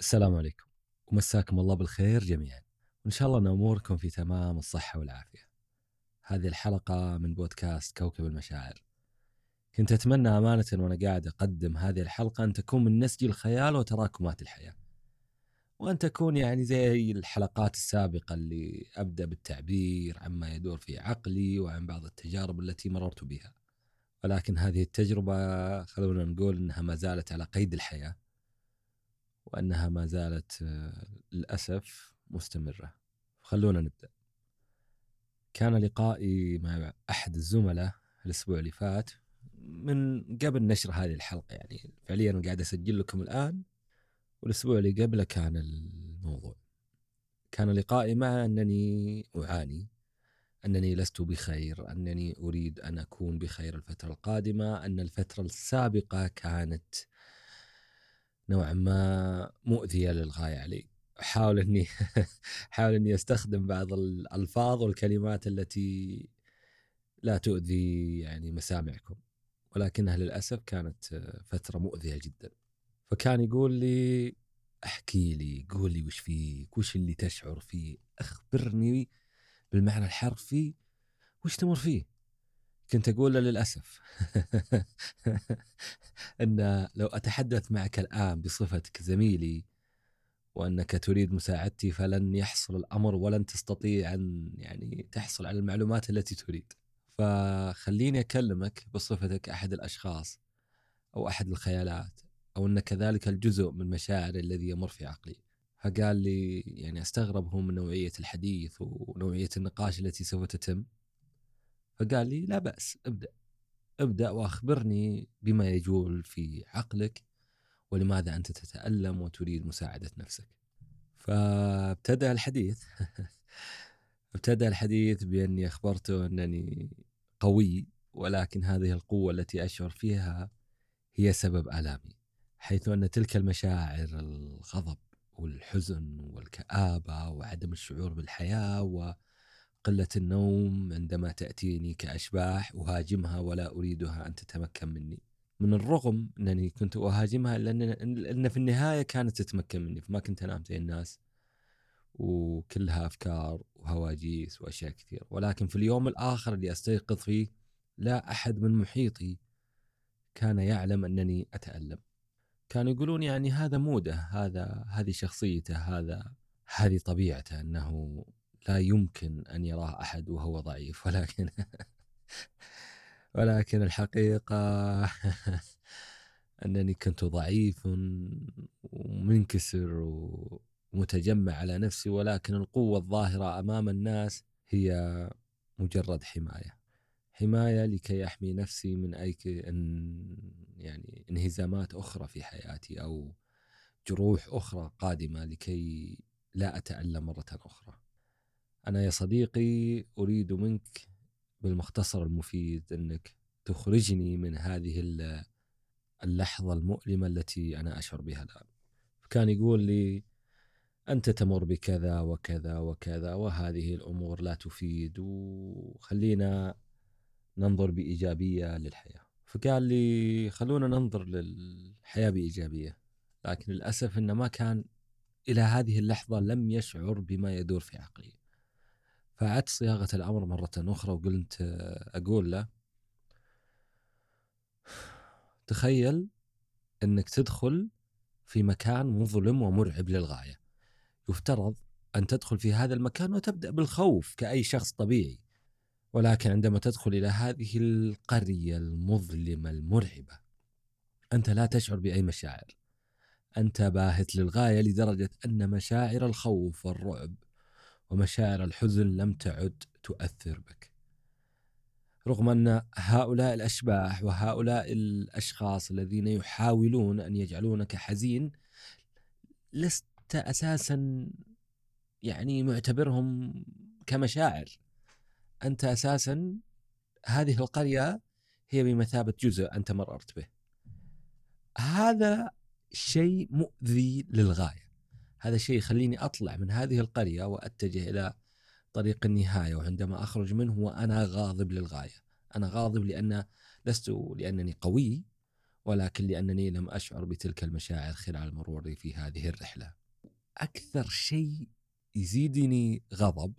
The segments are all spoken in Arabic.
السلام عليكم. ومساكم الله بالخير جميعا. وإن شاء الله أن أموركم في تمام الصحة والعافية. هذه الحلقة من بودكاست كوكب المشاعر. كنت أتمنى أمانة وأنا قاعد أقدم هذه الحلقة أن تكون من نسج الخيال وتراكمات الحياة. وأن تكون يعني زي الحلقات السابقة اللي أبدأ بالتعبير عما يدور في عقلي وعن بعض التجارب التي مررت بها. ولكن هذه التجربة خلونا نقول أنها ما زالت على قيد الحياة. وأنها ما زالت آه، للأسف مستمرة. خلونا نبدأ. كان لقائي مع أحد الزملاء الأسبوع اللي فات من قبل نشر هذه الحلقة يعني. فعليا قاعد أسجل لكم الآن والأسبوع اللي قبله كان الموضوع. كان لقائي مع أنني أعاني أنني لست بخير أنني أريد أن أكون بخير الفترة القادمة أن الفترة السابقة كانت نوعا ما مؤذية للغاية علي. أحاول أني أحاول أني أستخدم بعض الألفاظ والكلمات التي لا تؤذي يعني مسامعكم. ولكنها للأسف كانت فترة مؤذية جدا. فكان يقول لي أحكي لي قول لي وش فيك وش اللي تشعر فيه؟ أخبرني بالمعنى الحرفي وش تمر فيه؟ كنت أقول له للأسف أن لو أتحدث معك الآن بصفتك زميلي وأنك تريد مساعدتي فلن يحصل الأمر ولن تستطيع أن يعني تحصل على المعلومات التي تريد. فخليني أكلمك بصفتك أحد الأشخاص أو أحد الخيالات أو أن كذلك الجزء من مشاعري الذي يمر في عقلي. فقال لي يعني أستغرب هو من نوعية الحديث ونوعية النقاش التي سوف تتم. فقال لي لا بأس ابدأ ابدأ وأخبرني بما يجول في عقلك ولماذا أنت تتألم وتريد مساعدة نفسك. فابتدأ الحديث. ابتدأ الحديث بأني أخبرته أنني قوي ولكن هذه القوة التي أشعر فيها هي سبب آلامي حيث أن تلك المشاعر الغضب والحزن والكآبة وعدم الشعور بالحياة قلة النوم عندما تأتيني كأشباح أهاجمها ولا أريدها أن تتمكن مني. من الرغم أنني كنت أهاجمها لأن في النهاية كانت تتمكن مني فما كنت أنام زي الناس. وكلها أفكار وهواجيس وأشياء كثير ولكن في اليوم الآخر اللي أستيقظ فيه لا أحد من محيطي كان يعلم أنني أتألم. كانوا يقولون يعني هذا موده هذا هذه شخصيته هذا هذه طبيعته أنه لا يمكن أن يراه أحد وهو ضعيف. ولكن ولكن الحقيقة أنني كنت ضعيف ومنكسر ومتجمع على نفسي ولكن القوة الظاهرة أمام الناس هي مجرد حماية. حماية لكي أحمي نفسي من أي يعني انهزامات أخرى في حياتي أو جروح أخرى قادمة لكي لا أتألم مرة أخرى. أنا يا صديقي أريد منك بالمختصر المفيد أنك تخرجني من هذه اللحظة المؤلمة التي أنا أشعر بها الآن. كان يقول لي أنت تمر بكذا وكذا وكذا وهذه الأمور لا تفيد وخلينا ننظر بإيجابية للحياة. فقال لي خلونا ننظر للحياة بإيجابية. لكن للأسف أنه ما كان إلى هذه اللحظة لم يشعر بما يدور في عقلي. فعدت صياغة الأمر مرة أخرى وقلت أقول له تخيل أنك تدخل في مكان مظلم ومرعب للغاية. يفترض أن تدخل في هذا المكان وتبدأ بالخوف كأي شخص طبيعي. ولكن عندما تدخل إلى هذه القرية المظلمة المرعبة أنت لا تشعر بأي مشاعر. أنت باهت للغاية لدرجة أن مشاعر الخوف والرعب ومشاعر الحزن لم تعد تؤثر بك. رغم أن هؤلاء الأشباح وهؤلاء الأشخاص الذين يحاولون أن يجعلونك حزين لست أساسا يعني معتبرهم كمشاعر. أنت أساسا هذه القرية هي بمثابة جزء أنت مررت به. هذا شيء مؤذي للغاية. هذا الشيء يخليني أطلع من هذه القرية وأتجه إلى طريق النهاية وعندما أخرج منه وأنا غاضب للغاية. أنا غاضب لأن لست لأنني قوي ولكن لأنني لم أشعر بتلك المشاعر خلال مروري في هذه الرحلة أكثر شيء يزيدني غضب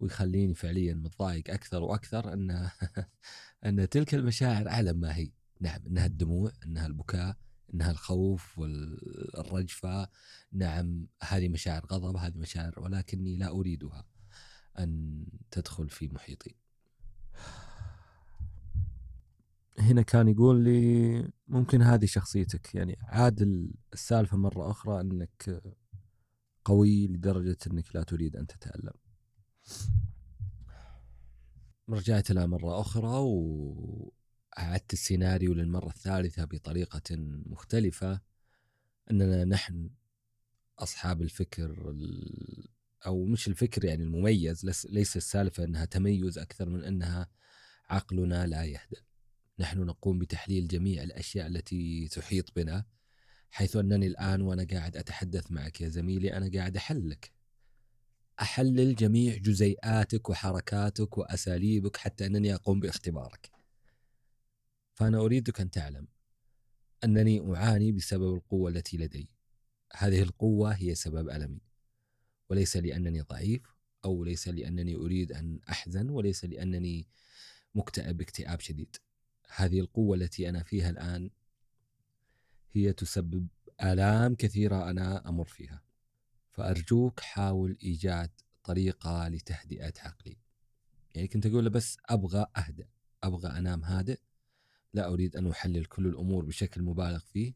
ويخليني فعليا متضايق أكثر وأكثر أن أن تلك المشاعر أعلم ما هي نعم إنها الدموع إنها البكاء إنها الخوف والرجفة. نعم هذه مشاعر غضب هذه مشاعر ولكني لا أريدها أن تدخل في محيطي. هنا كان يقول لي ممكن هذه شخصيتك. يعني عاد السالفة مرة أخرى أنك قوي لدرجة أنك لا تريد أن تتألم. رجعت لها مرة أخرى وأعدت السيناريو للمرة الثالثة بطريقة مختلفة أننا نحن أصحاب الفكر أو مش الفكر يعني المميز ليس السالفة أنها تميز أكثر من أنها عقلنا لا يهدأ نحن نقوم بتحليل جميع الأشياء التي تحيط بنا حيث أنني الآن وأنا قاعد أتحدث معك يا زميلي أنا قاعد احللك أحلل جميع جزيئاتك وحركاتك وأساليبك حتى أنني أقوم باختبارك. فأنا أريدك أن تعلم أنني أعاني بسبب القوة التي لدي. هذه القوة هي سبب ألمي. وليس لأنني ضعيف أو ليس لأنني أريد أن أحزن وليس لأنني مكتئب اكتئاب شديد. هذه القوة التي أنا فيها الآن هي تسبب آلام كثيرة أنا أمر فيها فأرجوك حاول إيجاد طريقة لتهدئة عقلي يعني كنت أقول له بس أبغى أهدأ أبغى أنام هادئ لا أريد أن أحلل كل الأمور بشكل مبالغ فيه.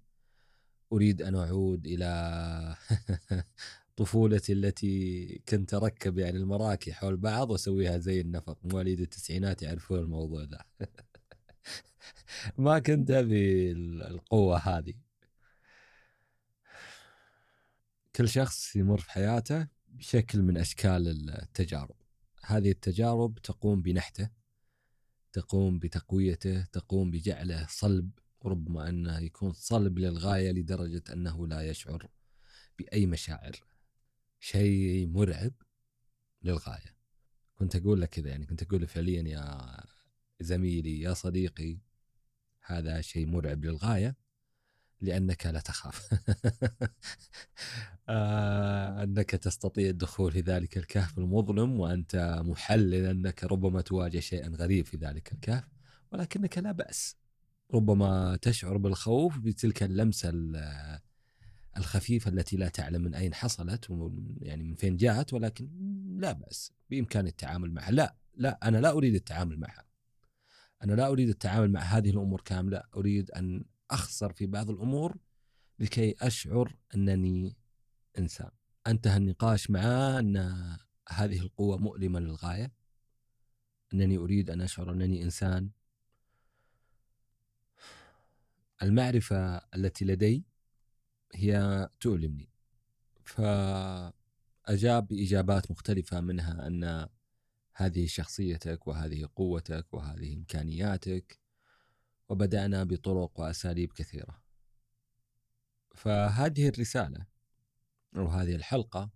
أريد أن أعود إلى طفولتي التي كنت أركب يعني المراكي حول بعض وأسويها زي النفق. مواليد التسعينات يعرفون الموضوع ذا ما كنت ابي القوة هذه. كل شخص يمر في حياته بشكل من أشكال التجارب. هذه التجارب تقوم بنحته. تقوم بتقويته تقوم بجعله صلب وربما أنه يكون صلب للغاية لدرجة أنه لا يشعر بأي مشاعر. شيء مرعب للغاية. كنت أقول لك كذا يعني كنت أقول فعليا يا زميلي يا صديقي هذا شيء مرعب للغاية. لأنك لا تخاف. آه أنك تستطيع الدخول في ذلك الكهف المظلم وأنت محلل أنك ربما تواجه شيئا غريب في ذلك الكهف ولكنك لا بأس. ربما تشعر بالخوف بتلك اللمسة الخفيفة التي لا تعلم من أين حصلت يعني من فين جاءت ولكن لا بأس. بإمكان التعامل معها. لا لا أنا لا أريد التعامل معها. أنا لا أريد التعامل مع هذه الأمور كاملة. أريد أن أخسر في بعض الأمور لكي أشعر أنني إنسان. أنتهى النقاش معاه أن هذه القوة مؤلمة للغاية. أنني أريد أن أشعر أنني إنسان. المعرفة التي لدي هي تؤلمني. فأجاب بإجابات مختلفة منها أن هذه شخصيتك وهذه قوتك وهذه إمكانياتك وبدأنا بطرق وأساليب كثيرة. فهذه الرسالة أو هذه الحلقة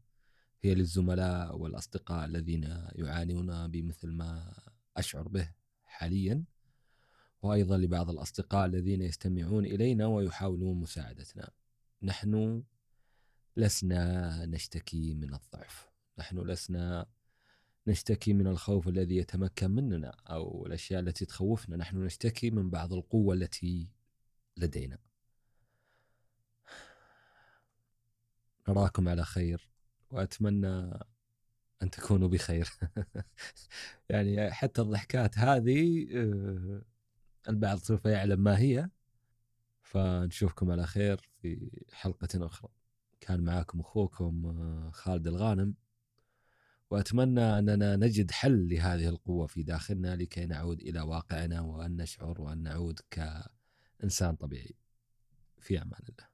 هي للزملاء والأصدقاء الذين يعانون بمثل ما أشعر به حاليا وأيضا لبعض الأصدقاء الذين يستمعون إلينا ويحاولون مساعدتنا. نحن لسنا نشتكي من الضعف. نحن لسنا نشتكي من الخوف الذي يتمكن مننا أو الأشياء التي تخوفنا. نحن نشتكي من بعض القوة التي لدينا. نراكم على خير وأتمنى أن تكونوا بخير. يعني حتى الضحكات هذه آه، البعض سوف يعلم ما هي. فنشوفكم على خير في حلقة أخرى. كان معاكم أخوكم آه، خالد الغانم. وأتمنى أننا نجد حل لهذه القوة في داخلنا لكي نعود إلى واقعنا وأن نشعر وأن نعود كإنسان طبيعي. في أمان الله.